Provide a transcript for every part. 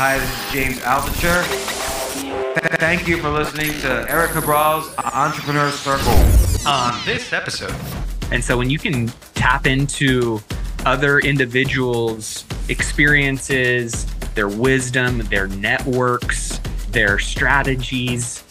Hi, this is James Altucher. Thank you for listening to Eric Cabral's Entrepreneur Circle. On this episode. And so when you can tap into other individuals' experiences, their wisdom, their networks, their strategies,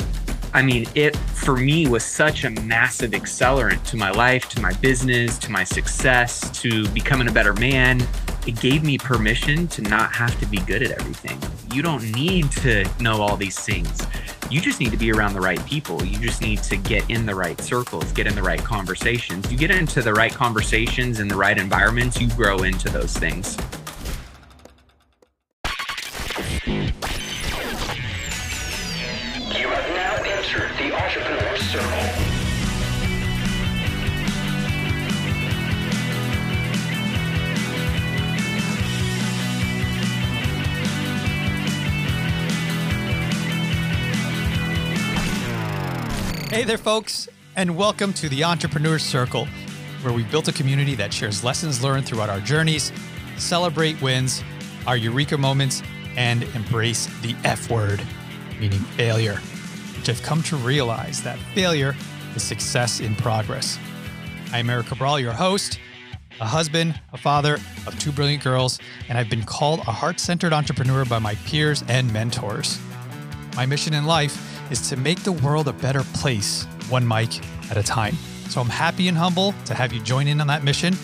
I mean, it for me was such a massive accelerant to my life, to my business, to my success, to becoming a better man. It gave me permission to not have to be good at everything. You don't need to know all these things. You just need to be around the right people. You just need to get in the right circles, get in the right conversations. You get into the right conversations in the right environments, you grow into those things. Hey there, folks, and welcome to the Entrepreneur Circle, where we built a community that shares lessons learned throughout our journeys, celebrate wins, our eureka moments, and embrace the F word, meaning failure, which I've come to realize that failure is success in progress. I'm Eric Cabral, your host, a husband, a father of two brilliant girls, and I've been called a heart centered entrepreneur by my peers and mentors. My mission in life is to make the world a better place, one mic at a time. So I'm happy and humble to have you join in on that mission.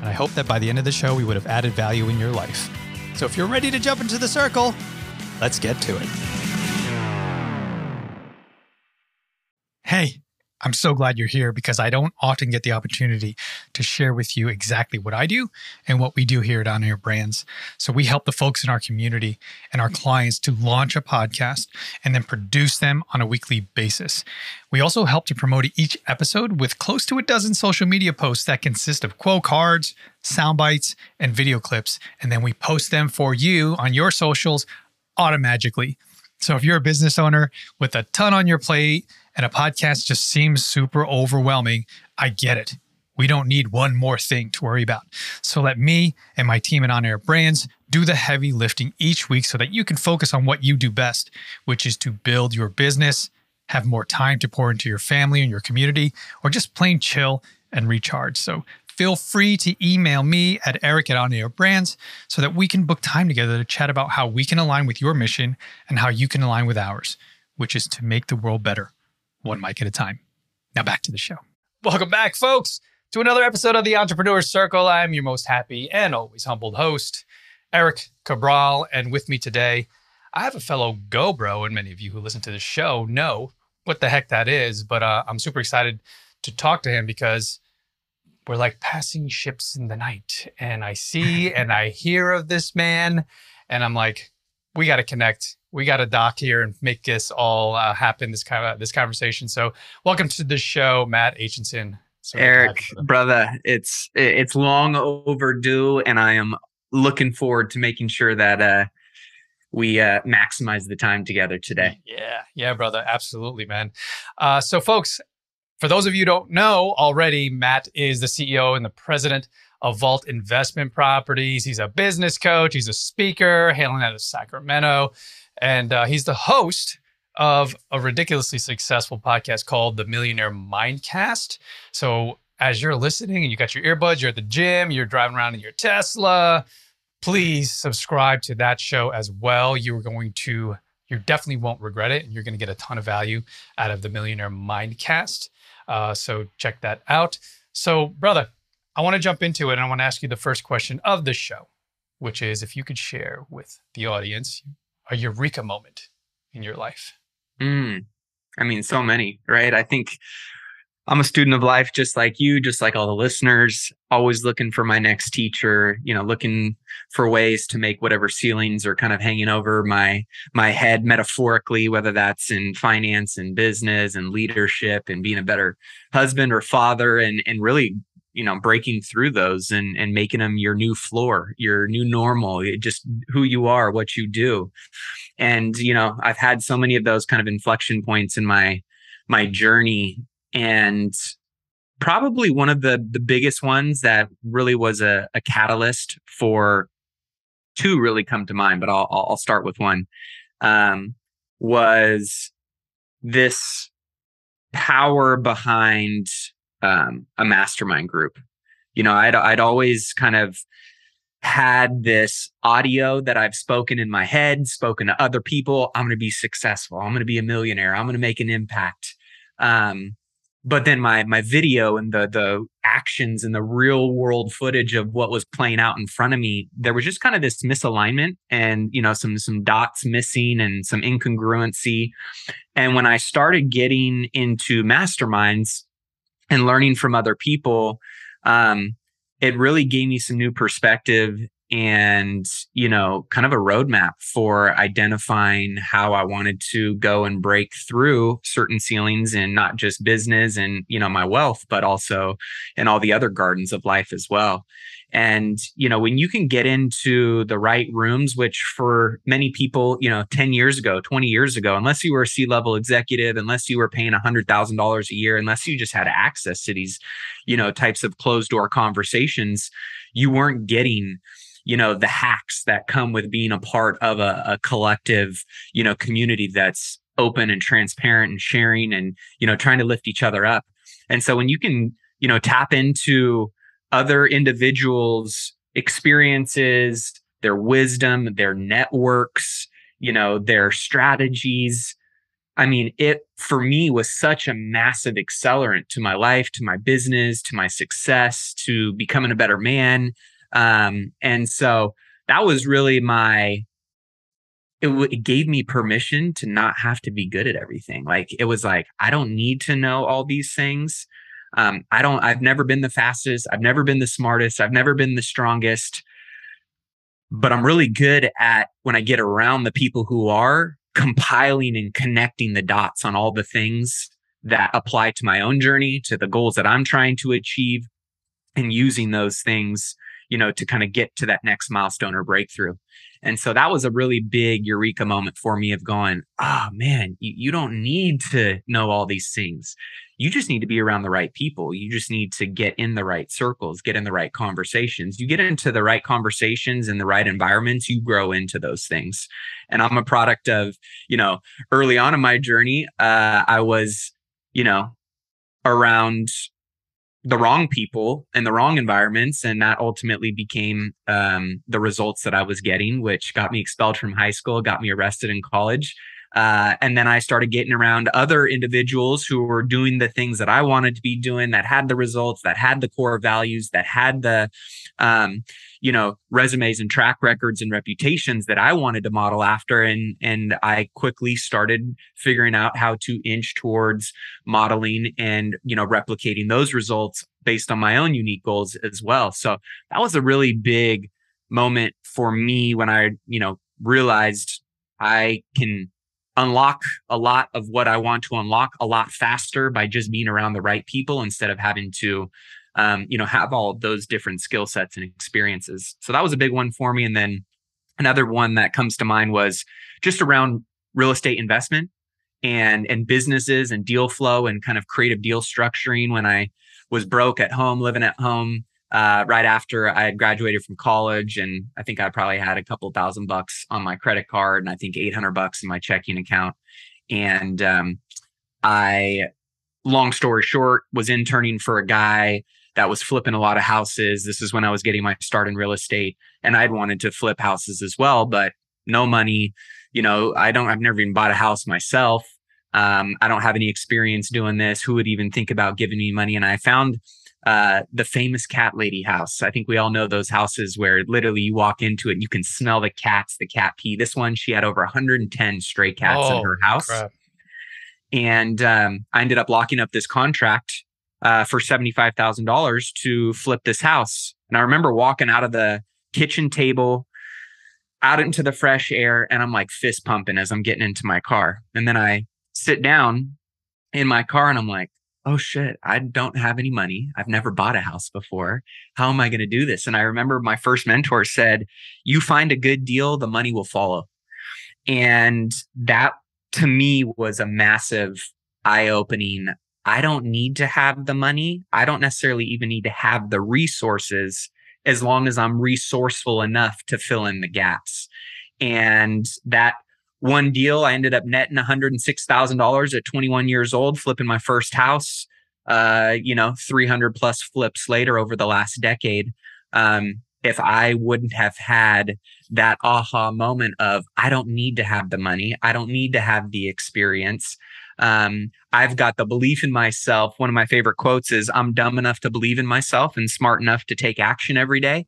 And I hope that by the end of the show, we would have added value in your life. So if you're ready to jump into the circle, let's get to it. I'm so glad you're here because I don't often get the opportunity to share with you exactly what I do and what we do here at On Air Brands. So we help the folks in our community and our clients to launch a podcast and then produce them on a weekly basis. We also help to promote each episode with close to a dozen social media posts that consist of quote cards, sound bites, and video clips. And then we post them for you on your socials automatically. So if you're a business owner with a ton on your plate and a podcast just seems super overwhelming, I get it. We don't need one more thing to worry about. So let me and my team at On Air Brands do the heavy lifting each week so that you can focus on what you do best, which is to build your business, have more time to pour into your family and your community, or just plain chill and recharge. So feel free to email me at eric at On Air Brands so that we can book time together to chat about how we can align with your mission and how you can align with ours, which is to make the world better, one mic at a time. Now back to the show. Welcome back, folks, to another episode of the Entrepreneur Circle. I'm your most happy and always humbled host, Eric Cabral. And with me today, I have a fellow GoBro, and many of you who listen to the show know what the heck that is. But uh, I'm super excited to talk to him because we're like passing ships in the night and i see and i hear of this man and i'm like we got to connect we got to dock here and make this all uh, happen this kind of this conversation so welcome to the show matt aitchison so eric brother it's it's long overdue and i am looking forward to making sure that uh we uh, maximize the time together today. Yeah, yeah, brother, absolutely, man. Uh, so, folks, for those of you who don't know already, Matt is the CEO and the president of Vault Investment Properties. He's a business coach, he's a speaker, hailing out of Sacramento, and uh, he's the host of a ridiculously successful podcast called The Millionaire Mindcast. So, as you're listening and you got your earbuds, you're at the gym, you're driving around in your Tesla, please subscribe to that show as well. You're going to, you definitely won't regret it, and you're going to get a ton of value out of the Millionaire Mindcast. Uh, so check that out. So, brother, I want to jump into it and I want to ask you the first question of the show, which is if you could share with the audience a eureka moment in your life. Mm, I mean, so many, right? I think I'm a student of life just like you, just like all the listeners, always looking for my next teacher, you know, looking for ways to make whatever ceilings are kind of hanging over my my head metaphorically, whether that's in finance and business and leadership and being a better husband or father and and really you know breaking through those and and making them your new floor your new normal just who you are what you do and you know i've had so many of those kind of inflection points in my my journey and probably one of the the biggest ones that really was a, a catalyst for two really come to mind, but I'll I'll start with one. Um, was this power behind um, a mastermind group? You know, I'd I'd always kind of had this audio that I've spoken in my head, spoken to other people. I'm going to be successful. I'm going to be a millionaire. I'm going to make an impact. Um, but then my my video and the the actions and the real world footage of what was playing out in front of me there was just kind of this misalignment and you know some some dots missing and some incongruency and when i started getting into masterminds and learning from other people um, it really gave me some new perspective and you know kind of a roadmap for identifying how i wanted to go and break through certain ceilings in not just business and you know my wealth but also in all the other gardens of life as well and you know when you can get into the right rooms which for many people you know 10 years ago 20 years ago unless you were a c-level executive unless you were paying $100000 a year unless you just had access to these you know types of closed door conversations you weren't getting you know the hacks that come with being a part of a, a collective you know community that's open and transparent and sharing and you know trying to lift each other up. And so when you can you know tap into other individuals experiences their wisdom their networks you know their strategies i mean it for me was such a massive accelerant to my life to my business to my success to becoming a better man um, and so that was really my, it, w- it gave me permission to not have to be good at everything. Like it was like, I don't need to know all these things. Um, I don't, I've never been the fastest. I've never been the smartest. I've never been the strongest, but I'm really good at when I get around the people who are compiling and connecting the dots on all the things that apply to my own journey, to the goals that I'm trying to achieve, and using those things you know, to kind of get to that next milestone or breakthrough. And so that was a really big eureka moment for me of going, oh man, you, you don't need to know all these things. You just need to be around the right people. You just need to get in the right circles, get in the right conversations. You get into the right conversations and the right environments, you grow into those things. And I'm a product of, you know, early on in my journey, uh, I was, you know, around the wrong people and the wrong environments and that ultimately became um, the results that i was getting which got me expelled from high school got me arrested in college uh, and then I started getting around other individuals who were doing the things that I wanted to be doing, that had the results, that had the core values, that had the, um, you know, resumes and track records and reputations that I wanted to model after. And and I quickly started figuring out how to inch towards modeling and you know replicating those results based on my own unique goals as well. So that was a really big moment for me when I, you know, realized I can unlock a lot of what I want to unlock a lot faster by just being around the right people instead of having to, um, you know, have all those different skill sets and experiences. So that was a big one for me. And then another one that comes to mind was just around real estate investment and and businesses and deal flow and kind of creative deal structuring when I was broke at home, living at home uh, right after I had graduated from college, and I think I probably had a couple thousand bucks on my credit card, and I think 800 bucks in my checking account. And um, I, long story short, was interning for a guy that was flipping a lot of houses. This is when I was getting my start in real estate, and I'd wanted to flip houses as well, but no money. You know, I don't. I've never even bought a house myself. Um, I don't have any experience doing this. Who would even think about giving me money? And I found uh, the famous cat lady house. I think we all know those houses where literally you walk into it and you can smell the cats, the cat pee. This one, she had over 110 stray cats oh, in her house. Crap. And um, I ended up locking up this contract uh, for $75,000 to flip this house. And I remember walking out of the kitchen table out into the fresh air and I'm like fist pumping as I'm getting into my car. And then I sit down in my car and I'm like, oh shit, I don't have any money. I've never bought a house before. How am I going to do this? And I remember my first mentor said, you find a good deal, the money will follow. And that to me was a massive eye opening. I don't need to have the money. I don't necessarily even need to have the resources as long as I'm resourceful enough to fill in the gaps. And that one deal, I ended up netting $106,000 at 21 years old, flipping my first house. Uh, you know, 300 plus flips later over the last decade. Um, if I wouldn't have had that aha moment of, I don't need to have the money, I don't need to have the experience. Um, I've got the belief in myself. One of my favorite quotes is, I'm dumb enough to believe in myself and smart enough to take action every day.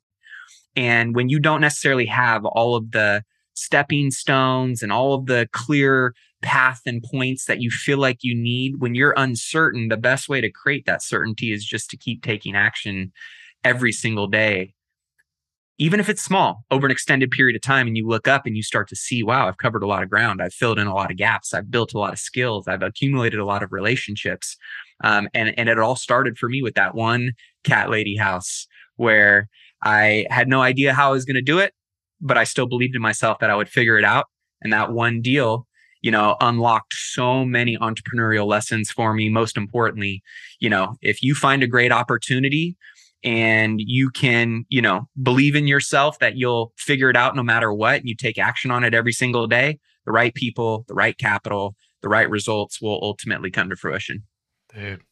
And when you don't necessarily have all of the stepping stones and all of the clear path and points that you feel like you need, when you're uncertain, the best way to create that certainty is just to keep taking action every single day. Even if it's small over an extended period of time and you look up and you start to see wow i've covered a lot of ground. I've filled in a lot of gaps. I've built a lot of skills. I've accumulated a lot of relationships. Um, and, and it all started for me with that one cat lady house where i had no idea how i was going to do it but i still believed in myself that i would figure it out. And that one deal you know unlocked so many entrepreneurial lessons for me. Most importantly you know if you find a great opportunity and you can, you know, believe in yourself that you'll figure it out no matter what, and you take action on it every single day, the right people, the right capital, the right results will ultimately come to fruition. Dude,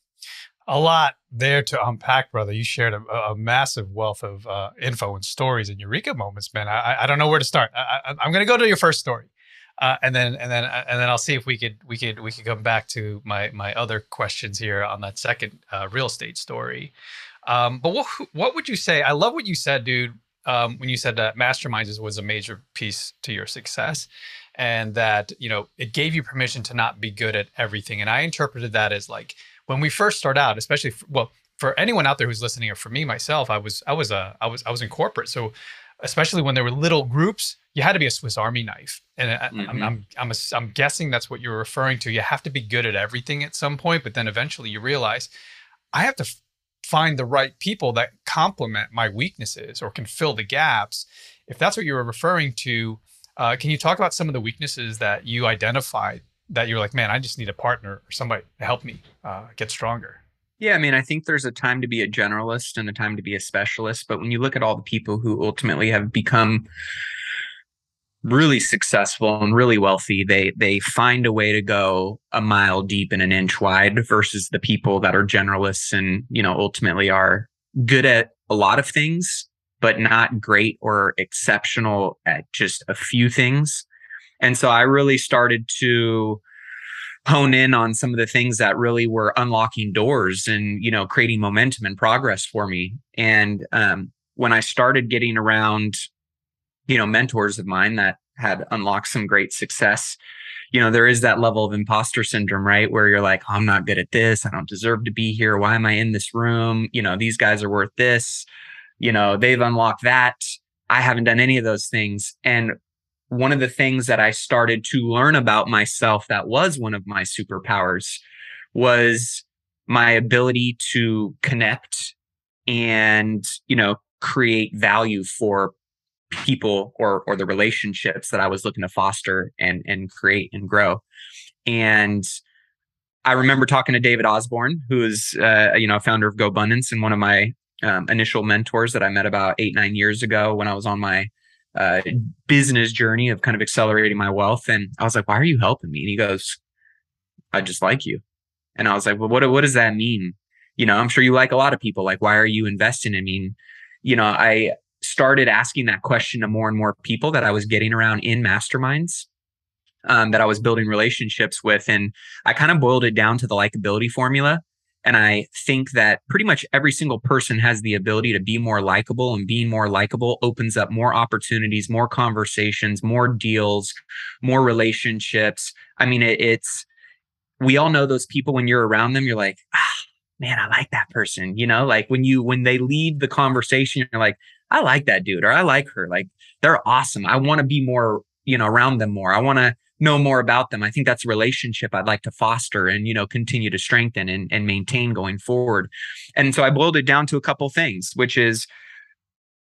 a lot there to unpack, brother. You shared a, a massive wealth of uh, info and stories and eureka moments, man. I, I don't know where to start. I, am going to go to your first story, uh, and then and then uh, and then I'll see if we could we could we could come back to my my other questions here on that second uh, real estate story. Um, but what what would you say? I love what you said, dude. Um, when you said that masterminds was a major piece to your success, and that you know it gave you permission to not be good at everything. And I interpreted that as like when we first start out, especially for, well for anyone out there who's listening, or for me myself, I was I was a I was I was in corporate, so especially when there were little groups, you had to be a Swiss Army knife. And mm-hmm. I'm, I'm, I'm, a, I'm guessing that's what you're referring to. You have to be good at everything at some point, but then eventually you realize I have to find the right people that complement my weaknesses or can fill the gaps. If that's what you were referring to, uh, can you talk about some of the weaknesses that you identified that you're like, man, I just need a partner or somebody to help me uh, get stronger? Yeah, I mean, I think there's a time to be a generalist and a time to be a specialist. But when you look at all the people who ultimately have become really successful and really wealthy they they find a way to go a mile deep and an inch wide versus the people that are generalists and you know ultimately are good at a lot of things but not great or exceptional at just a few things and so i really started to hone in on some of the things that really were unlocking doors and you know creating momentum and progress for me. And um, when i started getting around you know mentors of mine that had unlocked some great success you know there is that level of imposter syndrome right? Where you're like oh, i'm not good at this. I don't deserve to be here. Why am i in this room? You know these guys are worth this. You know they've unlocked that. I haven't done any of those things. And one of the things that i started to learn about myself that was one of my superpowers was my ability to connect and you know create value for people or or the relationships that I was looking to foster and and create and grow. And I remember talking to David Osborne, who is uh, you know founder of GoBundance and one of my um, initial mentors that I met about eight nine years ago when I was on my uh, business journey of kind of accelerating my wealth. And I was like, "Why are you helping me?" And he goes, "I just like you." And I was like, "Well, what what does that mean?" You know, I'm sure you like a lot of people. Like, why are you investing in me? you know, I started asking that question to more and more people that I was getting around in masterminds. Um, that I was building relationships with. And I kind of boiled it down to the likability formula. And I think that pretty much every single person has the ability to be more likable, and being more likable opens up more opportunities, more conversations, more deals, more relationships. I mean, it, it's, we all know those people when you're around them, you're like, ah, man, I like that person. You know, like when you, when they leave the conversation, you're like, I like that dude or I like her. Like they're awesome. I want to be more, you know, around them more. I want to know more about them. I think that's a relationship I'd like to foster and, you know, continue to strengthen and, and maintain going forward. And so I boiled it down to a couple things, which is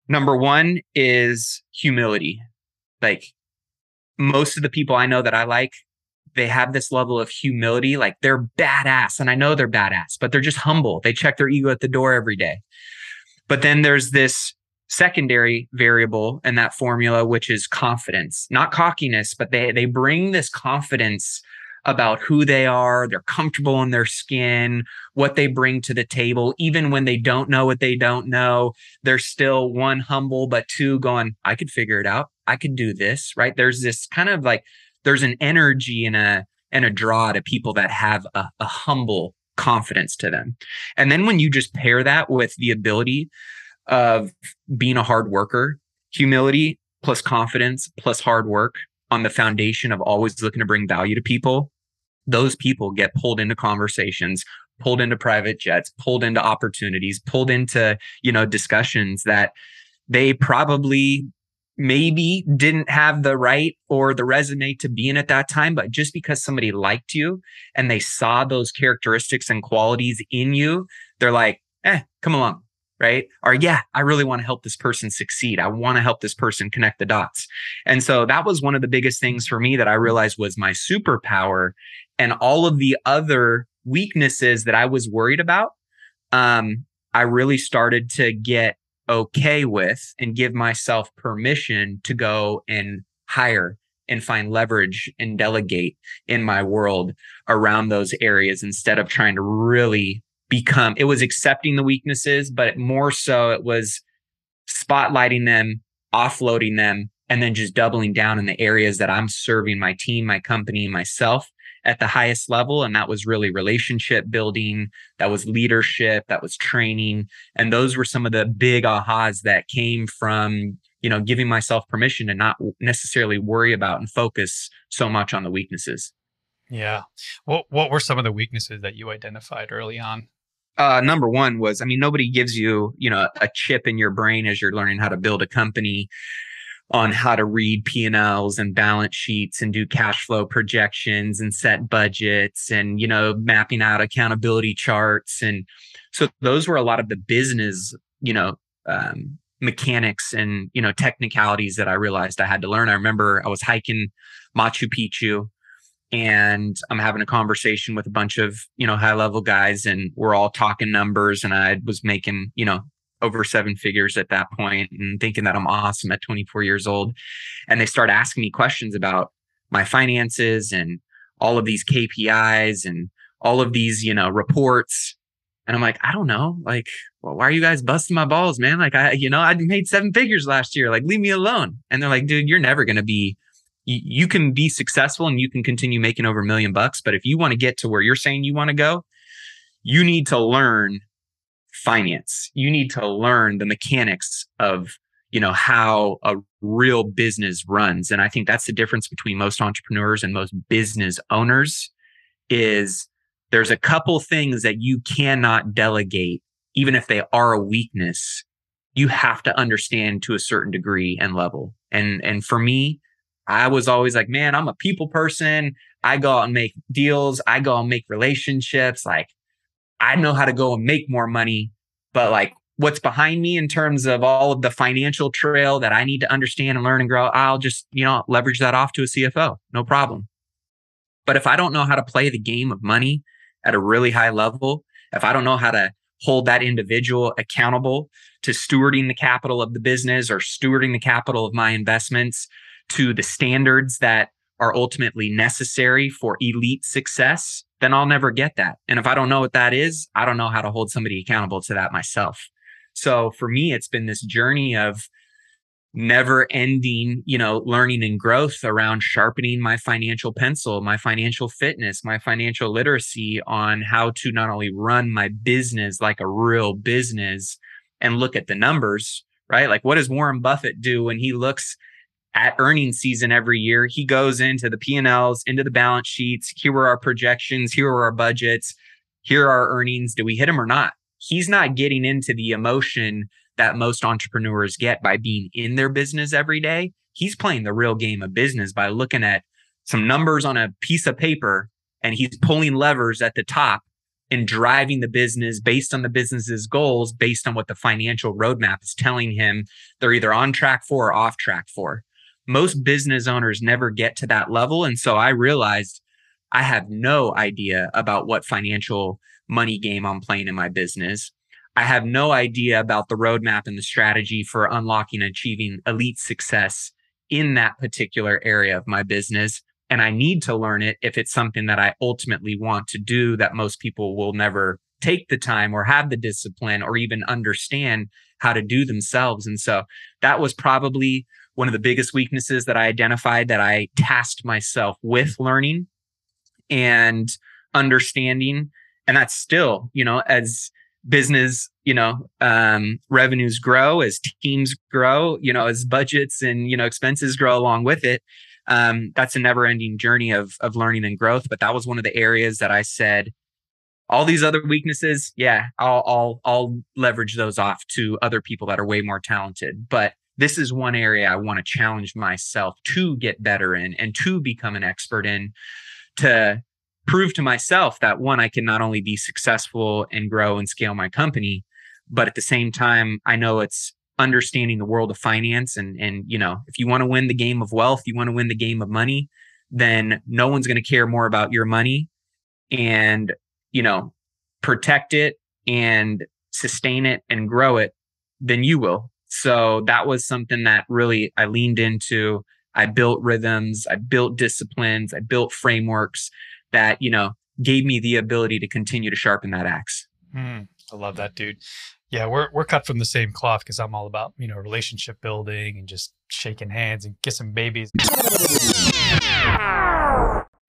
number one is humility. Like most of the people I know that I like, they have this level of humility. Like they're badass. And I know they're badass, but they're just humble. They check their ego at the door every day. But then there's this secondary variable in that formula, which is confidence, not cockiness, but they they bring this confidence about who they are, they're comfortable in their skin, what they bring to the table, even when they don't know what they don't know, they're still one humble, but two going, I could figure it out. I could do this, right? There's this kind of like there's an energy and a and a draw to people that have a, a humble confidence to them. And then when you just pair that with the ability of being a hard worker, humility plus confidence plus hard work on the foundation of always looking to bring value to people, those people get pulled into conversations, pulled into private jets, pulled into opportunities, pulled into, you know, discussions that they probably maybe didn't have the right or the resume to be in at that time, but just because somebody liked you and they saw those characteristics and qualities in you, they're like, eh, come along. Right. Or, yeah, I really want to help this person succeed. I want to help this person connect the dots. And so that was one of the biggest things for me that I realized was my superpower and all of the other weaknesses that I was worried about. Um, I really started to get okay with and give myself permission to go and hire and find leverage and delegate in my world around those areas instead of trying to really become it was accepting the weaknesses but more so it was spotlighting them offloading them and then just doubling down in the areas that I'm serving my team my company myself at the highest level. And that was really relationship building, that was leadership, that was training. And those were some of the big ahas that came from, you know, giving myself permission to not necessarily worry about and focus so much on the weaknesses. Yeah. What what were some of the weaknesses that you identified early on? Uh, number one was, I mean, nobody gives you, you know, a chip in your brain as you're learning how to build a company on how to read P&Ls and balance sheets and do cash flow projections and set budgets and you know mapping out accountability charts and so those were a lot of the business you know um, mechanics and you know technicalities that I realized I had to learn. I remember I was hiking Machu Picchu and I'm having a conversation with a bunch of you know high level guys and we're all talking numbers and I was making you know over seven figures at that point and thinking that I'm awesome at 24 years old. And they start asking me questions about my finances and all of these KPIs and all of these, you know, reports. And I'm like, I don't know. Like, well, why are you guys busting my balls, man? Like, I, you know, I made seven figures last year. Like, leave me alone. And they're like, dude, you're never going to be, you, can be successful and you can continue making over a million bucks. But if you want to get to where you're saying you want to go, you need to learn finance. You need to learn the mechanics of, you know, how a real business runs. And I think that's the difference between most entrepreneurs and most business owners is there's a couple things that you cannot delegate even if they are a weakness. You have to understand to a certain degree and level. And and for me, I was always like, man, I'm a people person. I go out and make deals. I go and make relationships. Like I know how to go and make more money, but like what's behind me in terms of all of the financial trail that I need to understand and learn and grow, I'll just, you know, leverage that off to a CFO. No problem. But if I don't know how to play the game of money at a really high level, if I don't know how to hold that individual accountable to stewarding the capital of the business or stewarding the capital of my investments to the standards that are ultimately necessary for elite success, then I'll never get that. And if I don't know what that is, I don't know how to hold somebody accountable to that myself. So for me, it's been this journey of never ending, you know, learning and growth around sharpening my financial pencil, my financial fitness, my financial literacy on how to not only run my business like a real business and look at the numbers, right? Like what does Warren Buffett do when he looks at earnings season every year, he goes into the P&Ls, into the balance sheets. Here are our projections. Here are our budgets. Here are our earnings. Do we hit them or not? He's not getting into the emotion that most entrepreneurs get by being in their business every day. He's playing the real game of business by looking at some numbers on a piece of paper and he's pulling levers at the top and driving the business based on the business's goals, based on what the financial roadmap is telling him they're either on track for or off track for most business owners never get to that level. And so I realized I have no idea about what financial money game I'm playing in my business. I have no idea about the roadmap and the strategy for unlocking and achieving elite success in that particular area of my business. And I need to learn it if it's something that I ultimately want to do that most people will never take the time or have the discipline or even understand how to do themselves. And so that was probably one of the biggest weaknesses that I identified that I tasked myself with learning and understanding. And that's still, you know, as business, you know, um, revenues grow, as teams grow, you know, as budgets and, you know, expenses grow along with it. Um, that's a never ending journey of, of learning and growth. But that was one of the areas that I said, all these other weaknesses, yeah, I'll, I'll, I'll leverage those off to other people that are way more talented. But this is one area I want to challenge myself to get better in and to become an expert in to prove to myself that one, I can not only be successful and grow and scale my company, but at the same time, I know it's understanding the world of finance. And, and, you know, if you want to win the game of wealth, you want to win the game of money, then no one's going to care more about your money and, you know, protect it and sustain it and grow it than you will. So that was something that really I leaned into. I built rhythms, I built disciplines, I built frameworks that, you know, gave me the ability to continue to sharpen that axe. Mm, I love that, dude. Yeah, we're we're cut from the same cloth because I'm all about you know relationship building and just shaking hands and kissing babies.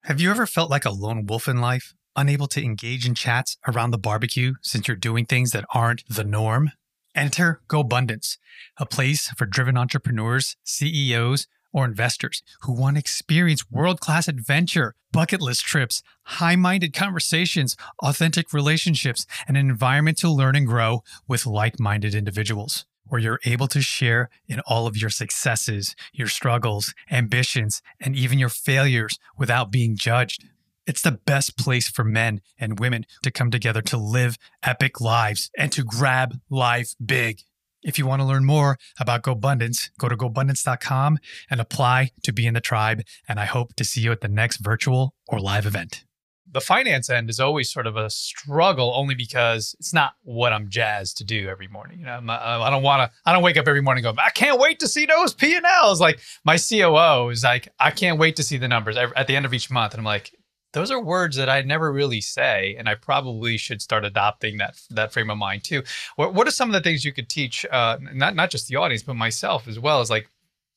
Have you ever felt like a lone wolf in life, unable to engage in chats around the barbecue since you're doing things that aren't the norm? Enter GoBundance, a place for driven entrepreneurs, CEOs, or investors who want to experience world class adventure, bucket list trips, high minded conversations, authentic relationships, and an environment to learn and grow with like minded individuals. Where you're able to share in all of your successes, your struggles, ambitions, and even your failures without being judged. It's the best place for men and women to come together to live epic lives and to grab life big. If you want to learn more about GoBundance, go to GoBundance.com and apply to be in the tribe. And I hope to see you at the next virtual or live event. The finance end is always sort of a struggle, only because it's not what I'm jazzed to do every morning. You know, not, I don't want to. I don't wake up every morning and go, I can't wait to see those P and Ls. Like my COO is like, I can't wait to see the numbers at the end of each month, and I'm like, those are words that I never really say, and I probably should start adopting that that frame of mind too. What What are some of the things you could teach, uh, not not just the audience, but myself as well, Is like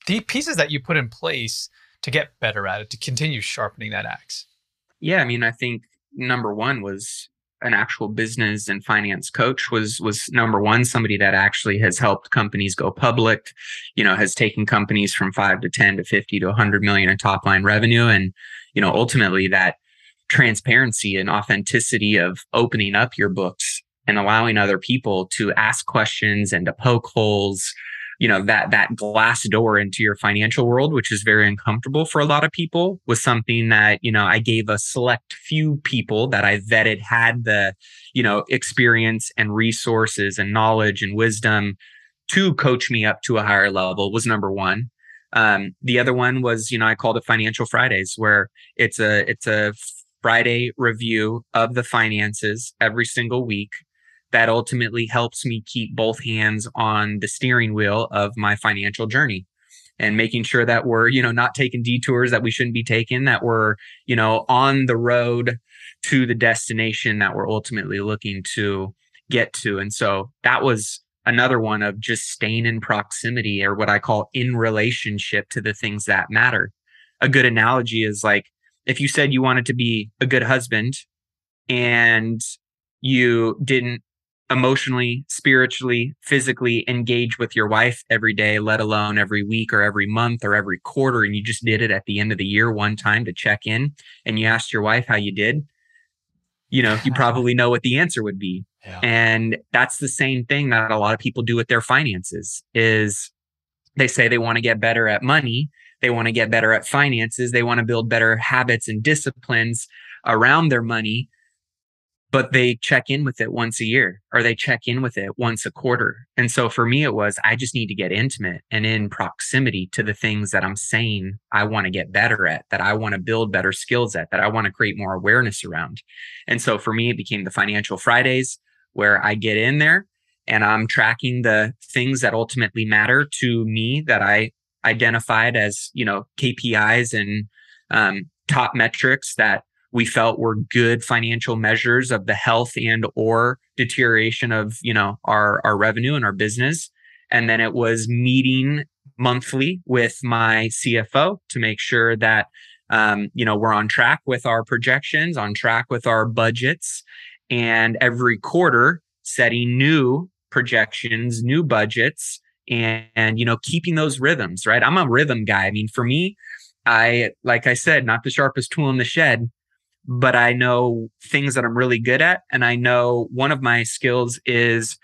the pieces that you put in place to get better at it, to continue sharpening that axe? Yeah, I mean, I think number one was an actual business and finance coach was was number one somebody that actually has helped companies go public you know has taken companies from 5 to 10 to 50 to 100 million in top line revenue and you know ultimately that transparency and authenticity of opening up your books and allowing other people to ask questions and to poke holes you know that that glass door into your financial world which is very uncomfortable for a lot of people was something that you know i gave a select few people that i vetted had the you know experience and resources and knowledge and wisdom to coach me up to a higher level was number one. Um, the other one was you know i called it financial fridays where it's a it's a Friday review of the finances every single week. That ultimately helps me keep both hands on the steering wheel of my financial journey and making sure that we're, you know, not taking detours that we shouldn't be taking, that we're, you know, on the road to the destination that we're ultimately looking to get to. And so that was another one of just staying in proximity or what I call in relationship to the things that matter. A good analogy is like if you said you wanted to be a good husband and you didn't emotionally, spiritually, physically engage with your wife every day, let alone every week or every month or every quarter, and you just did it at the end of the year one time to check in and you asked your wife how you did, you know, you probably know what the answer would be. Yeah. And that's the same thing that a lot of people do with their finances is they say they want to get better at money they want to get better at finances. They want to build better habits and disciplines around their money, but they check in with it once a year or they check in with it once a quarter. And so for me, it was I just need to get intimate and in proximity to the things that I'm saying I want to get better at, that I want to build better skills at, that I want to create more awareness around. And so for me, it became the Financial Fridays where I get in there and I'm tracking the things that ultimately matter to me that I identified as, you know, KPIs and um, top metrics that we felt were good financial measures of the health and or deterioration of, you know, our our revenue and our business. And then it was meeting monthly with my CFO to make sure that um, you know we're on track with our projections, on track with our budgets, and every quarter setting new projections, new budgets, and, and you know keeping those rhythms. Right, I'm a rhythm guy. I mean, for me, I like I said, not the sharpest tool in the shed, but I know things that I'm really good at, and I know one of my skills is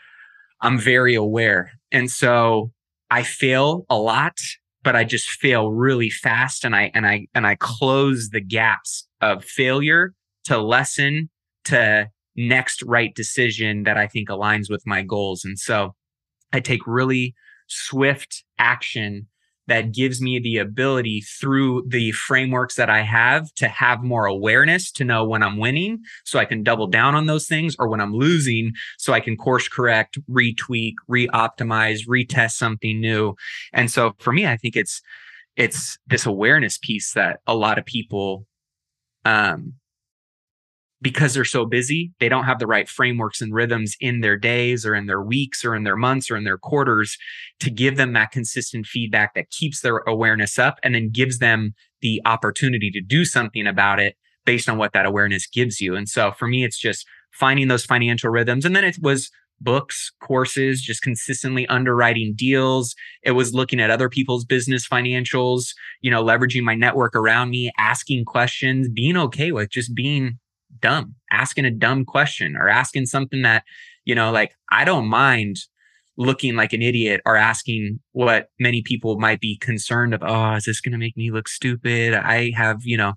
I'm very aware, and so I fail a lot, but I just fail really fast and I and I and I close the gaps of failure to lesson to next right decision that I think aligns with my goals. And so I take really swift action that gives me the ability through the frameworks that I have to have more awareness to know when I'm winning so I can double down on those things or when I'm losing so I can course correct, retweak, re-optimize, retest something new. And so for me I think it's it's this awareness piece that a lot of people um because they're so busy, they don't have the right frameworks and rhythms in their days or in their weeks or in their months or in their quarters to give them that consistent feedback that keeps their awareness up and then gives them the opportunity to do something about it based on what that awareness gives you. And so for me, it's just finding those financial rhythms. And then it was books, courses, just consistently underwriting deals. It was looking at other people's business financials, you know, leveraging my network around me, asking questions, being okay with just being dumb, asking a dumb question or asking something that, you know, like I don't mind looking like an idiot or asking what many people might be concerned of. Oh, is this going to make me look stupid? I have, you know,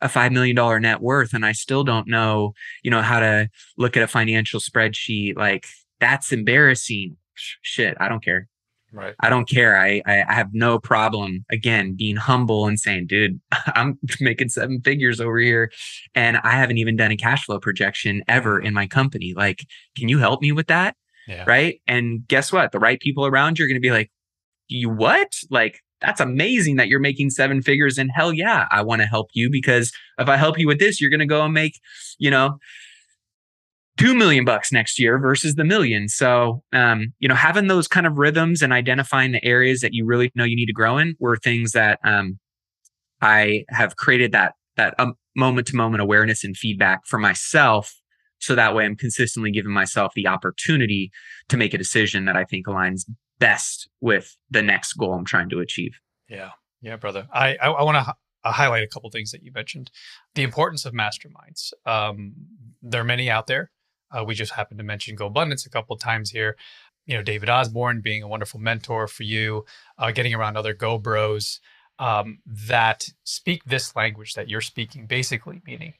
a $5 million net worth and I still don't know, you know, how to look at a financial spreadsheet. Like that's embarrassing. Shit. I don't care. Right. I don't care. I, I, I have no problem again being humble and saying, dude, I'm making seven figures over here and I haven't even done a cash flow projection ever in my company. Like, can you help me with that? Yeah. Right. And guess what? The right people around you are going to be like, you what? Like, that's amazing that you're making seven figures. And hell yeah, I want to help you because if I help you with this, you're going to go and make, you know, two million bucks next year versus the million. So, um, you know, having those kind of rhythms and identifying the areas that you really know you need to grow in were things that um, I have created that that moment to moment awareness and feedback for myself. So that way, I'm consistently giving myself the opportunity to make a decision that I think aligns best with the next goal I'm trying to achieve. Yeah, yeah, brother. I I, I want to h- highlight a couple things that you mentioned. The importance of masterminds. Um, there are many out there. Uh, we just happened to mention GoBundance a couple times here. You know, David Osborne being a wonderful mentor for you, uh, getting around other Go Bros um, that speak this language that you're speaking, basically meaning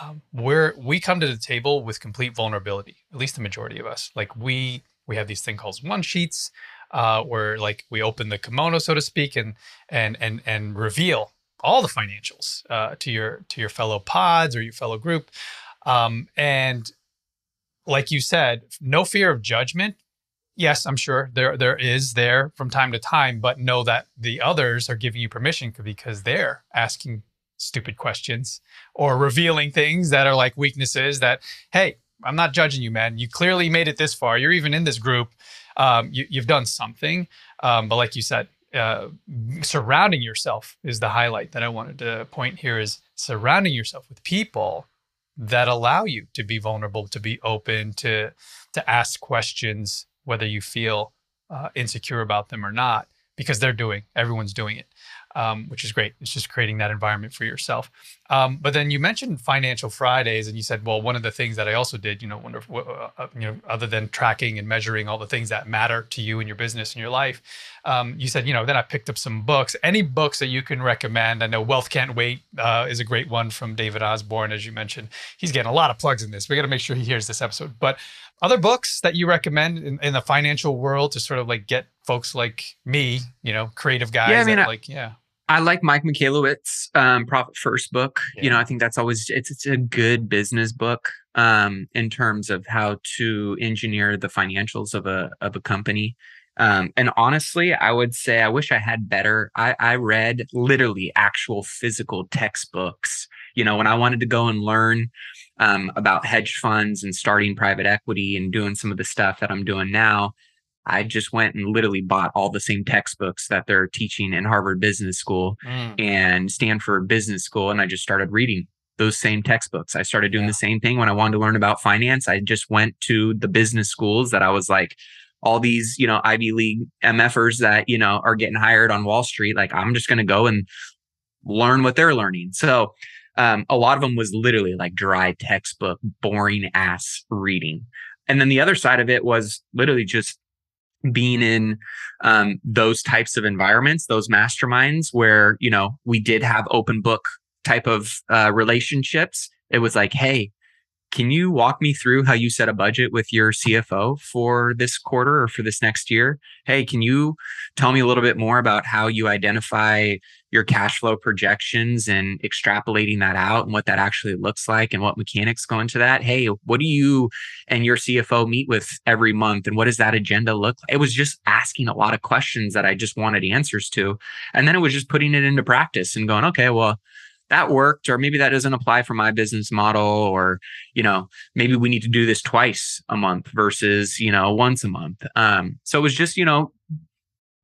um, we're we come to the table with complete vulnerability. At least the majority of us. Like we we have these thing called one sheets, uh, where like we open the kimono, so to speak, and and and and reveal all the financials uh, to your to your fellow pods or your fellow group. Um, and like you said, no fear of judgment. Yes, I'm sure there there is there from time to time, but know that the others are giving you permission because they're asking stupid questions or revealing things that are like weaknesses that hey, I'm not judging you, man. You clearly made it this far. You're even in this group. Um, you, have done something. Um, but like you said, uh, surrounding yourself is the highlight that I wanted to point here is surrounding yourself with people that allow you to be vulnerable, to be open, to to ask questions, whether you feel uh, insecure about them or not, because they're doing. Everyone's doing it um, which is great. It's just creating that environment for yourself. Um, but then you mentioned Financial Fridays, and you said, well, one of the things that I also did, you know, wonder, uh, uh, you know, other than tracking and measuring all the things that matter to you in your business and your life, um, you said, you know, then I picked up some books. Any books that you can recommend? I know Wealth Can't Wait uh, is a great one from David Osborne, as you mentioned. He's getting a lot of plugs in this. We got to make sure he hears this episode. But other books that you recommend in, in, the financial world to sort of like get folks like me, you know, creative guys. Yeah, I mean, that, like, yeah. I like Mike Michalowicz, um, Profit First book. Yeah. You know, I think that's always it's it's a good business book um, in terms of how to engineer the financials of a of a company. Um, and honestly, I would say I wish I had better. I, I read literally actual physical textbooks. You know, when I wanted to go and learn um, about hedge funds and starting private equity and doing some of the stuff that I'm doing now, I just went and literally bought all the same textbooks that they're teaching in Harvard Business School Mm. and Stanford Business School. And I just started reading those same textbooks. I started doing Yeah. the same thing when I wanted to learn about finance. I just went to the business schools that I was like, all these, you know, Ivy League MFers that, you know, are getting hired on Wall Street. Like, I'm just going to go and learn what they're learning. So, um, a lot of them was literally like dry textbook, boring ass reading. And then the other side of it was literally just being in um, those types of environments, those masterminds where, you know, we did have open book type of uh, relationships. It was like, hey, can you walk me through how you set a budget with your CFO for this quarter or for this next year? Hey, can you tell me a little bit more about how you identify your cash flow projections and extrapolating that out and what that actually looks like and what mechanics go into that? Hey, what do you and your CFO meet with every month and what does that agenda look like? It was just asking a lot of questions that I just wanted answers to. And then it was just putting it into practice and going, okay, well, that worked, or maybe that doesn't apply for my business model, or you know, maybe we need to do this twice a month versus you know once a month. Um, so it was just you know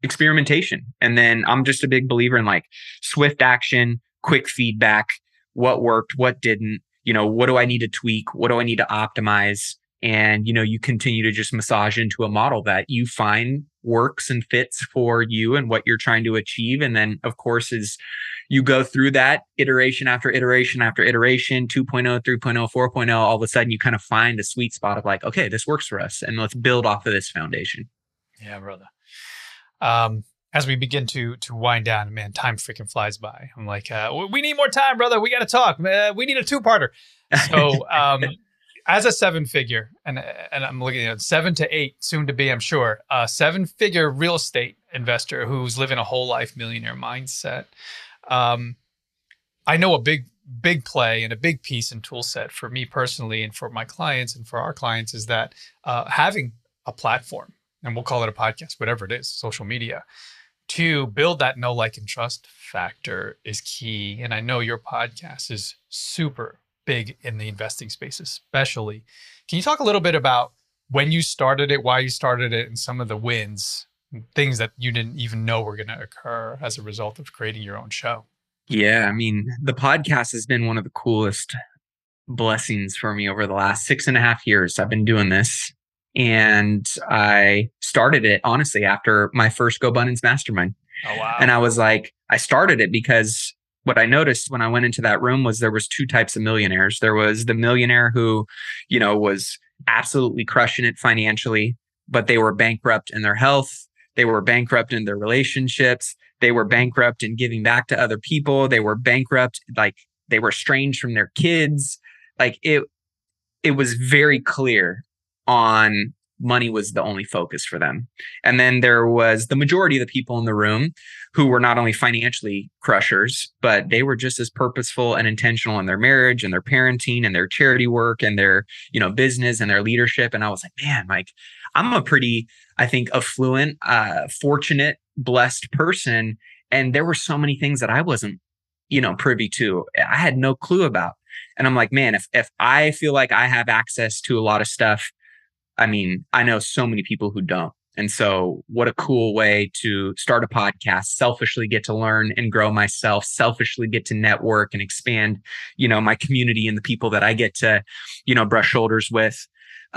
experimentation, and then I'm just a big believer in like swift action, quick feedback, what worked, what didn't. You know, what do I need to tweak? What do I need to optimize? And you know, you continue to just massage into a model that you find works and fits for you and what you're trying to achieve. And then, of course, is you go through that iteration after iteration after iteration 2.0 3.0 4.0 all of a sudden you kind of find a sweet spot of like okay this works for us and let's build off of this foundation Yeah, brother. Um, as we begin to to wind down, man, time freaking flies by. I'm like, uh, we- we need more time, brother. We got to talk. Uh, we need a two parter. So, um, as a seven figure, and and I'm looking at seven to eight, soon to be, I'm sure, a seven figure real estate investor who's living a whole life millionaire mindset. Um, I know a big big play and a big piece and tool set for me personally and for my clients and for our clients is that uh, having a platform and we'll call it a podcast, whatever it is, social media, to build that know, like, and trust factor is key. And I know your podcast is super big in the investing space, especially. Can you talk a little bit about when you started it, why you started it, and some of the wins, things that you didn't even know were going to occur as a result of creating your own show? yeah i mean the podcast has been one of the coolest blessings for me over the last six and a half years i've been doing this and i started it honestly after my first GoBundance mastermind Oh, wow. and i was like i started it because what i noticed when i went into that room was there was two types of millionaires. There was the millionaire who you know was absolutely crushing it financially but they were bankrupt in their health. They were bankrupt in their relationships. They were bankrupt in giving back to other people. They were bankrupt like they were estranged from their kids. Like it it was very clear on money was the only focus for them. And then there was the majority of the people in the room who were not only financially crushers, but they were just as purposeful and intentional in their marriage and their parenting and their charity work and their, you know, business and their leadership. And I was like, man, like I'm a pretty, I think, affluent, uh, fortunate, blessed person. And there were so many things that I wasn't, you know, privy to. I had no clue about. And I'm like, man, if if I feel like I have access to a lot of stuff, I mean, I know so many people who don't. And so, what a cool way to start a podcast, selfishly get to learn and grow myself, selfishly get to network and expand, you know, my community and the people that I get to, you know, brush shoulders with,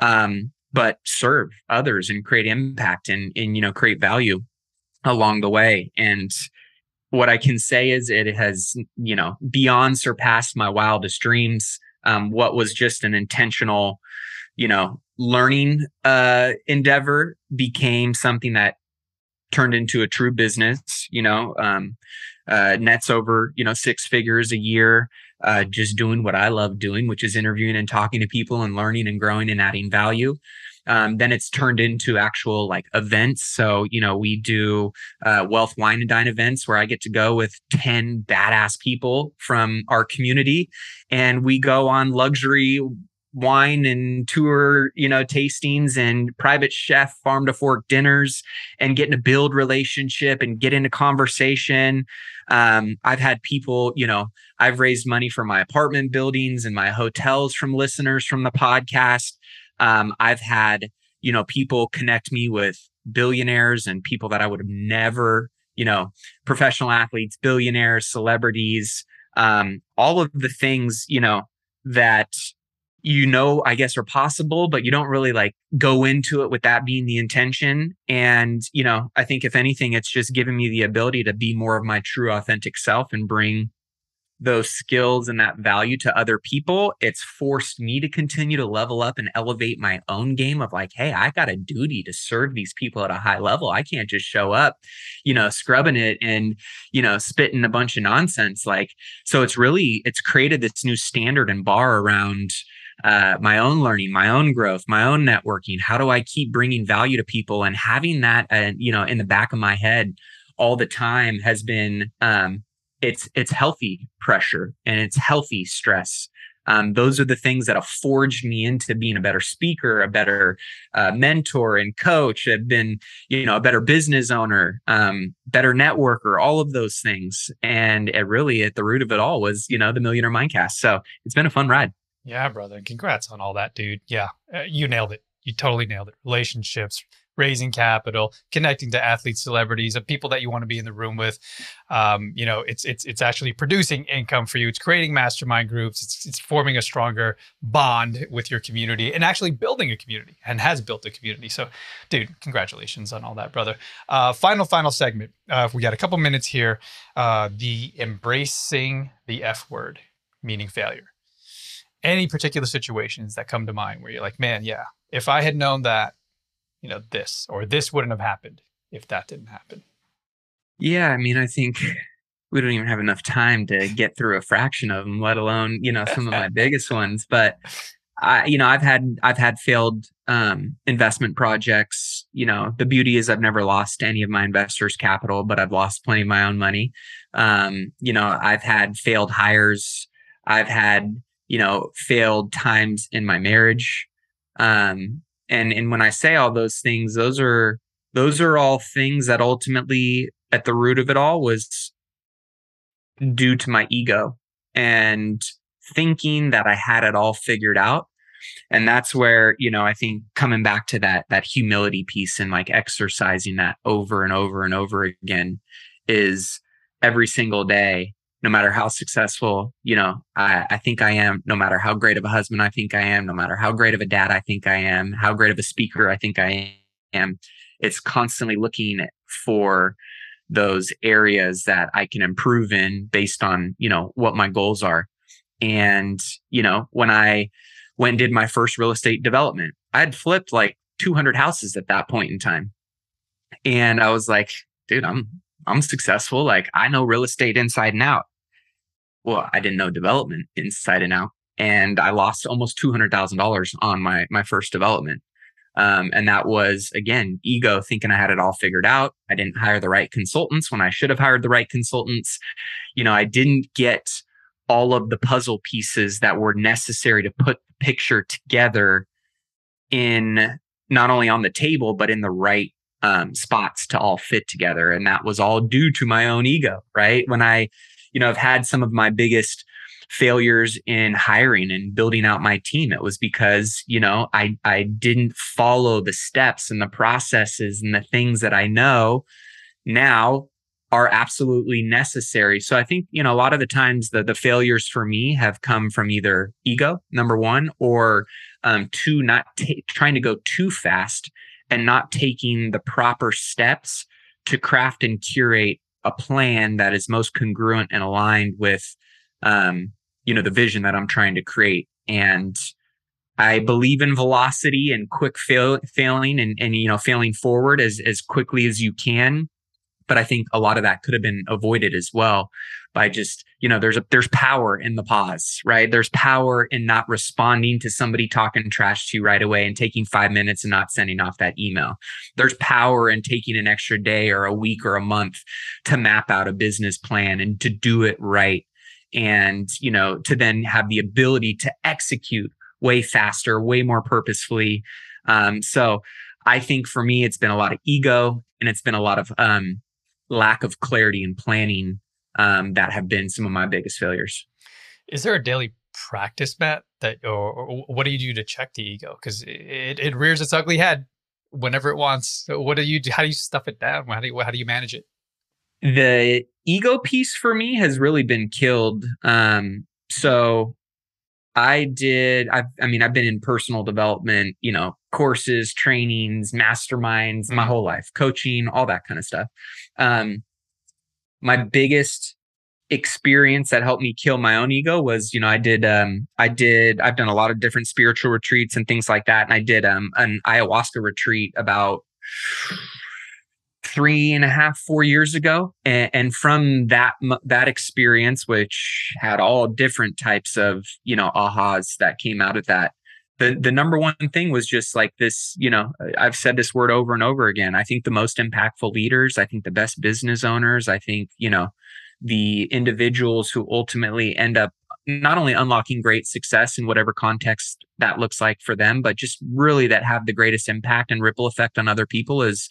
um, but serve others and create impact and, and, you know, create value along the way. And what I can say is it has, you know, beyond surpassed my wildest dreams. Um, what was just an intentional, you know, learning uh, endeavor became something that turned into a true business. You know, um, uh, nets over you know six figures a year, uh, just doing what I love doing, which is interviewing and talking to people and learning and growing and adding value. um, then it's turned into actual like events. So, you know, we do uh, wealth wine and dine events where I get to go with 10 badass people from our community and we go on luxury wine and tour, you know, tastings and private chef farm to fork dinners and getting to build relationship and get into conversation. Um, I've had people, you know, I've raised money for my apartment buildings and my hotels from listeners from the podcast. Um, I've had, you know, people connect me with billionaires and people that I would have never, you know, professional athletes, billionaires, celebrities, um, all of the things, you know, that you know, I guess are possible, but you don't really like go into it with that being the intention. And, you know, I think if anything, it's just given me the ability to be more of my true authentic self and bring those skills and that value to other people. It's forced me to continue to level up and elevate my own game of like, hey, I got a duty to serve these people at a high level. I can't just show up, you know, scrubbing it and, you know, spitting a bunch of nonsense. Like, so it's really, it's created this new standard and bar around uh, my own learning, my own growth, my own networking. How do I keep bringing value to people and having that, uh, you know, in the back of my head all the time has been um, it's it's healthy pressure and it's healthy stress. Um, those are the things that have forged me into being a better speaker, a better uh, mentor and coach. I've been, you know, a better business owner, um, better networker, all of those things. And it really, at the root of it all, was, you know, the Millionaire Mindcast. So it's been a fun ride. Yeah, brother. Congrats on all that, dude. Yeah, uh, you nailed it. You totally nailed it. Relationships, raising capital, connecting to athletes, celebrities, and people that you want to be in the room with. Um, you know, it's it's it's actually producing income for you. It's creating mastermind groups. It's it's forming a stronger bond with your community and actually building a community and has built a community. So, dude, congratulations on all that, brother. Uh, final final segment. Uh, we got a couple minutes here. Uh, the embracing the F word, meaning failure any particular situations that come to mind where you're like, man, yeah, if I had known that, you know, this or this wouldn't have happened if that didn't happen? Yeah, I mean, I think we don't even have enough time to get through a fraction of them, let alone, you know, some of my biggest ones. But I, you know, I've had I've had failed um, investment projects. You know, the beauty is I've never lost any of my investors' capital, but I've lost plenty of my own money. Um, you know, I've had failed hires. I've had you know, failed times in my marriage. Um, and and when I say all those things, those are those are all things that ultimately at the root of it all was due to my ego and thinking that I had it all figured out. And that's where, you know, I think coming back to that that humility piece and like exercising that over and over and over again is every single day no matter how successful, you know, I, I think I am, no matter how great of a husband I think I am, no matter how great of a dad I think I am, how great of a speaker I think I am, it's constantly looking for those areas that I can improve in based on, you know, what my goals are. And, you know, when I went did my first real estate development, I had flipped like 200 houses at that point in time. And I was like, dude, I'm I'm successful. Like I know real estate inside and out well, I didn't know development inside and out. And I lost almost $200,000 on my, my first development. Um, and that was again, ego thinking I had it all figured out. I didn't hire the right consultants when I should have hired the right consultants. You know, I didn't get all of the puzzle pieces that were necessary to put the picture together in not only on the table, but in the right um, spots to all fit together. And that was all due to my own ego, right? When I you know, I've had some of my biggest failures in hiring and building out my team. It was because, you know, I I didn't follow the steps and the processes and the things that I know now are absolutely necessary. So I think, you know, a lot of the times the the failures for me have come from either ego, number one, or um, two, not t- trying to go too fast and not taking the proper steps to craft and curate a plan that is most congruent and aligned with um, you know the vision that i'm trying to create. And i believe in velocity and quick fail, failing and, and you know failing forward as as quickly as you can but I think a lot of that could have been avoided as well by just, you know, there's a there's power in the pause, right? There's power in not responding to somebody talking trash to you right away and taking 5 minutes and not sending off that email. There's power in taking an extra day or a week or a month to map out a business plan and to do it right and, you know, to then have the ability to execute way faster, way more purposefully. Um, so I think for me, it's been a lot of ego and it's been a lot of um, lack of clarity and planning um, that have been some of my biggest failures. Is there a daily practice, Matt, that or, or what do you do to check the ego? Because it, it rears its ugly head whenever it wants. What do you do? How do you stuff it down? How do you, how do you manage it? The ego piece for me has really been killed. Um, so I did. I, I mean, I've been in personal development, you know, courses, trainings, masterminds, mm-hmm. my whole life, coaching, all that kind of stuff. Um, my biggest experience that helped me kill my own ego was, you know, I did, um, I did, I've done a lot of different spiritual retreats and things like that, and I did um, an ayahuasca retreat about three and a half, four years ago, and, and, from that that experience, which had all different types of you know ahas that came out of that. The, the number one thing was just like this, you know, I've said this word over and over again. I think the most impactful leaders, I think the best business owners, I think, you know, the individuals who ultimately end up not only unlocking great success in whatever context that looks like for them, but just really that have the greatest impact and ripple effect on other people is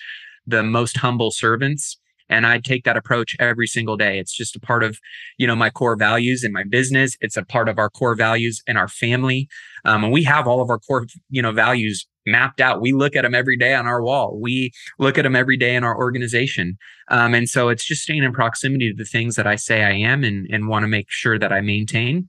the most humble servants and i take that approach every single day. It's just a part of you know my core values in my business. It's a part of our core values in our family. Um, and we have all of our core you know values mapped out. We look at them every day on our wall. We look at them every day in our organization. Um, and so it's just staying in proximity to the things that i say i am and, and want to make sure that i maintain.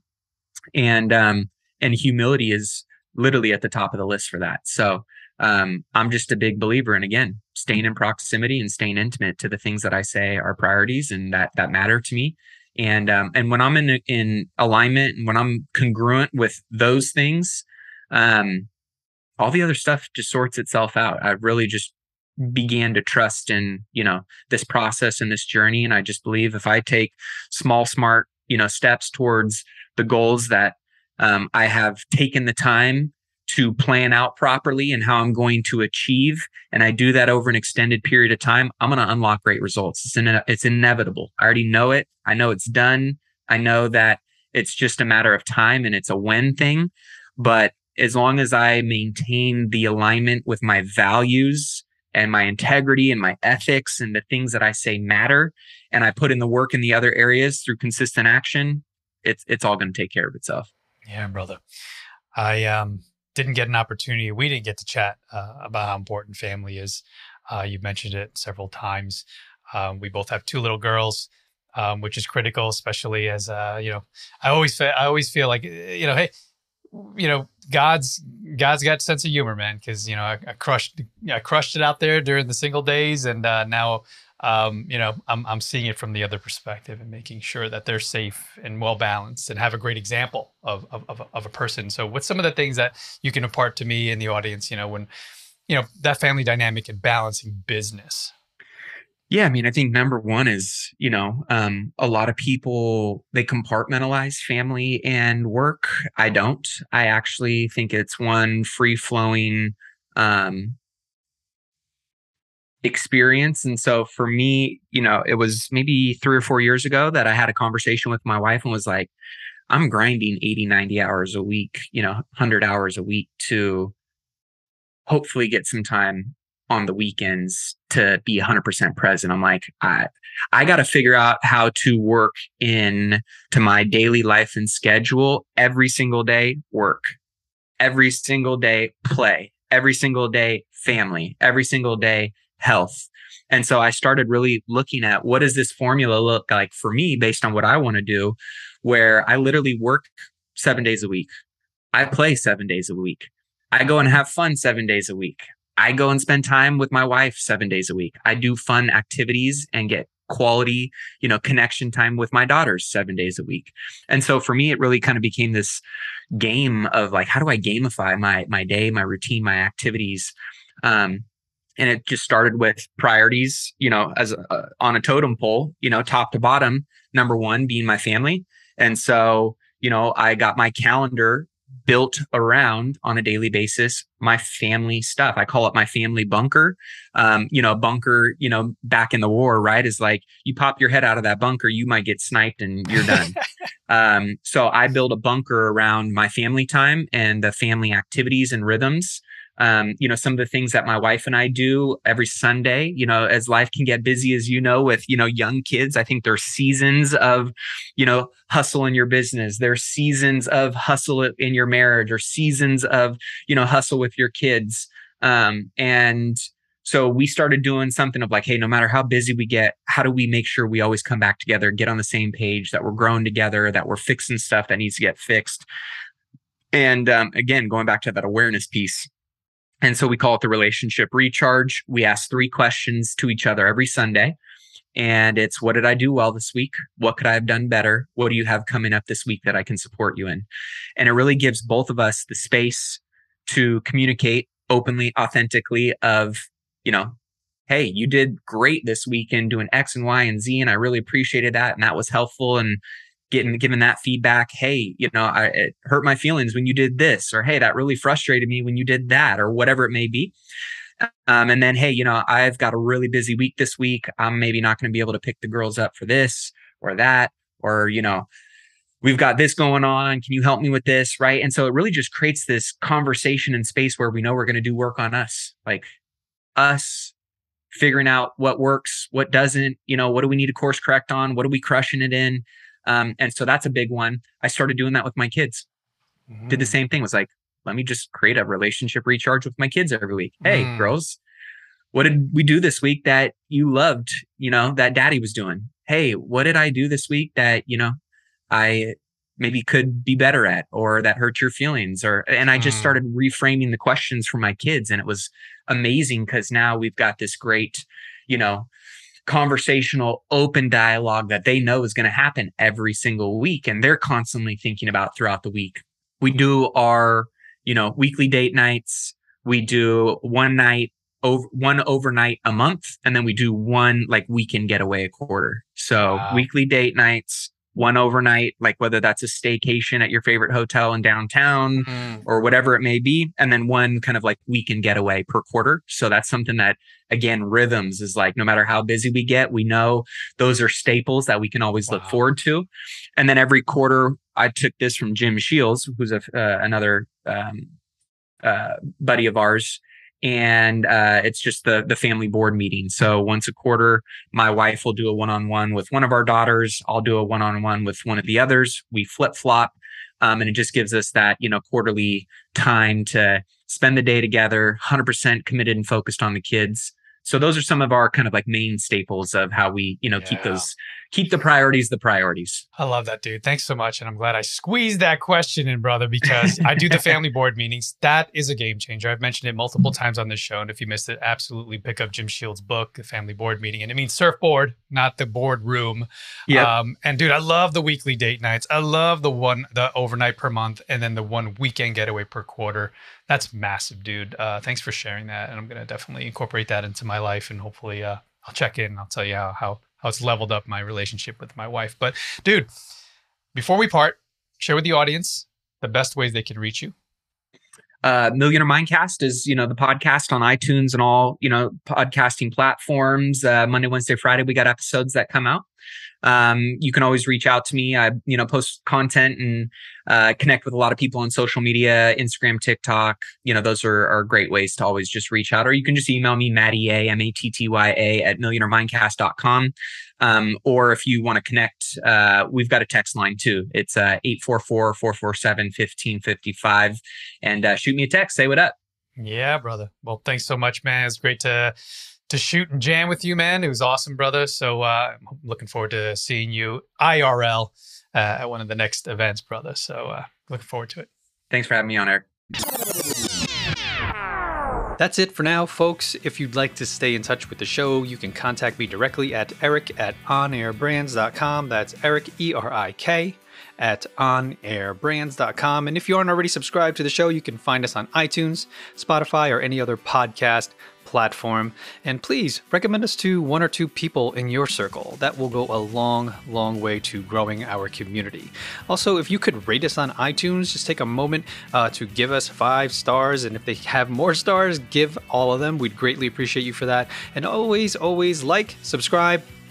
And um, and humility is literally at the top of the list for that. So um, I'm just a big believer and again staying in proximity and staying intimate to the things that I say are priorities and that that matter to me. And um, and when I'm in in alignment and when I'm congruent with those things, um, all the other stuff just sorts itself out. I really just began to trust in you know this process and this journey, and I just believe if I take small, smart you know steps towards the goals that um, I have taken the time to plan out properly and how I'm going to achieve, and I do that over an extended period of time, I'm going to unlock great results. It's, in, it's inevitable. I already know it. I know it's done. I know that it's just a matter of time and it's a when thing. But as long as I maintain the alignment with my values and my integrity and my ethics and the things that I say matter, and I put in the work in the other areas through consistent action, it's it's all going to take care of itself. Yeah, brother. I um didn't get an opportunity. We didn't get to chat uh, about how important family is. Uh, you mentioned it several times. Um, we both have two little girls, um, which is critical, especially as uh, you know. I always fe- I always feel like you know, hey, you know, God's God's got sense of humor, man. Because you know, I, I, crushed I crushed it out there during the single days, and uh, now um, you know, I'm, I'm seeing it from the other perspective and making sure that they're safe and well balanced and have a great example of, of, of, of a person. So what's some of the things that you can impart to me and the audience, you know, when, you know, that family dynamic and balancing business? Yeah, I mean, I think number one is, you know, um, a lot of people they compartmentalize family and work. I don't. I actually think it's one free flowing um, experience. And so for me, you know, it was maybe three or four years ago that I had a conversation with my wife and was like, I'm grinding 80, 90 hours a week, you know, 100 hours a week to hopefully get some time on the weekends to be 100% present. I'm like, I, I got to figure out how to work in to my daily life and schedule every single day, work, every single day, play, every single day, family, every single day, health. And so I started really looking at what does this formula look like for me based on what I want to do, where I literally work seven days a week. I play seven days a week. I go and have fun seven days a week. I go and spend time with my wife seven days a week. I do fun activities and get quality, you know, connection time with my daughters seven days a week. And so for me, it really kind of became this game of like, how do I gamify my my day, my routine, my activities? Um, and it just started with priorities, you know, as a, on a totem pole, you know, top to bottom, number one being my family. And so, you know, I got my calendar built around on a daily basis my family stuff. I call it my family bunker. Um, you know, bunker, you know, back in the war, right? Is like you pop your head out of that bunker, you might get sniped and you're done. um, so I build a bunker around my family time and the family activities and rhythms um, you know, some of the things that my wife and I do every Sunday, you know, as life can get busy, as you know, with, you know, young kids, I think there's seasons of, you know, hustle in your business. There's seasons of hustle in your marriage or seasons of, you know, hustle with your kids. Um, and so we started doing something of like, hey, no matter how busy we get, how do we make sure we always come back together, get on the same page, that we're growing together, that we're fixing stuff that needs to get fixed. And um, again, going back to that awareness piece, and so we call it the relationship recharge. We ask three questions to each other every Sunday. And it's what did I do well this week? What could I have done better? What do you have coming up this week that I can support you in? And it really gives both of us the space to communicate openly, authentically of, you know, hey, you did great this weekend doing X and Y and Z, and I really appreciated that. And that was helpful. And getting given that feedback hey you know I, it hurt my feelings when you did this or hey that really frustrated me when you did that or whatever it may be. Um, and then hey you know i've got a really busy week this week. I'm maybe not going to be able to pick the girls up for this or that or you know we've got this going on. Can you help me with this? Right? And so it really just creates this conversation and space where we know we're going to do work on us. Like us figuring out what works what doesn't you know what do we need to course correct on? What are we crushing it in um, and so that's a big one. I started doing that with my kids. Mm. Did the mm. same thing. Was like, let me just create a relationship recharge with my kids every week. Hey, mm. girls, what did we do this week that you loved? You know that daddy was doing. Hey, what did I do this week that you know I maybe could be better at or that hurt your feelings or and i just mm. started reframing the questions for my kids and it was amazing because now we've got this great you know conversational, open dialogue that they know is going to happen every single week. And they're constantly thinking about throughout the week. We do our, you know, weekly date nights. We do one night over one overnight a month. And then we do one like weekend getaway a quarter. So wow. weekly date nights, one overnight, like whether that's a staycation at your favorite hotel in downtown mm. or whatever it may be, and then one kind of like weekend getaway per quarter. So that's something that, again, rhythms is like no matter how busy we get, we know those are staples that we can always wow. look forward to. And then every quarter, I took this from Jim Sheils, who's a, uh, another um, uh, buddy of ours and uh, it's just the the family board meeting. So once a quarter, my wife will do a one on one with one of our daughters. I'll do a one on one with one of the others. We flip flop, um, and it just gives us that you know quarterly time to spend the day together, hundred percent committed and focused on the kids. So those are some of our kind of like main staples of how we you know yeah. keep those keep the priorities the priorities. I love that, dude. Thanks so much. And I'm glad I squeezed that question in, brother, because I do the family board meetings. That is a game changer. I've mentioned it multiple times on this show. And if you missed it, absolutely pick up Jim Sheils' book, The Family Board Meeting. And it means surfboard, not the board room. Yeah. Um, and dude, I love the weekly date nights. I love the one, the overnight per month, and then the one weekend getaway per quarter. That's massive, dude. Uh, thanks for sharing that. And I'm going to definitely incorporate that into my life and hopefully uh, I'll check in. And I'll tell you how, how how it's leveled up my relationship with my wife. But dude, before we part, share with the audience the best ways they can reach you. Uh, Millionaire Mindcast is, you know, the podcast on iTunes and all, you know, podcasting platforms. Uh, Monday, Wednesday, Friday, we got episodes that come out um, you can always reach out to me. I, you know, post content and uh, connect with a lot of people on social media, Instagram, TikTok. You know, those are, are great ways to always just reach out. Or you can just email me, Matty A, M A T T Y A, at millionairemindcast.com. Um, or if you want to connect, uh, we've got a text line too. It's uh, 844 447 1555. And uh, shoot me a text, say what up. Yeah, brother. Well, thanks so much, man. It's great to to shoot and jam with you, man. It was awesome, brother. So uh, I'm looking forward to seeing you IRL uh, at one of the next events, brother. So uh, looking forward to it. Thanks for having me on, Erik. That's it for now, folks. If you'd like to stay in touch with the show, you can contact me directly at erik at onairbrands.com. That's Erik, E R I K, at onairbrands.com. And if you aren't already subscribed to the show, you can find us on iTunes, Spotify, or any other podcast platform. And please recommend us to one or two people in your circle. That will go a long, long way to growing our community. Also, if you could rate us on iTunes, just take a moment uh, to give us five stars. And if they have more stars, give all of them. We'd greatly appreciate you for that. And always, always like, subscribe,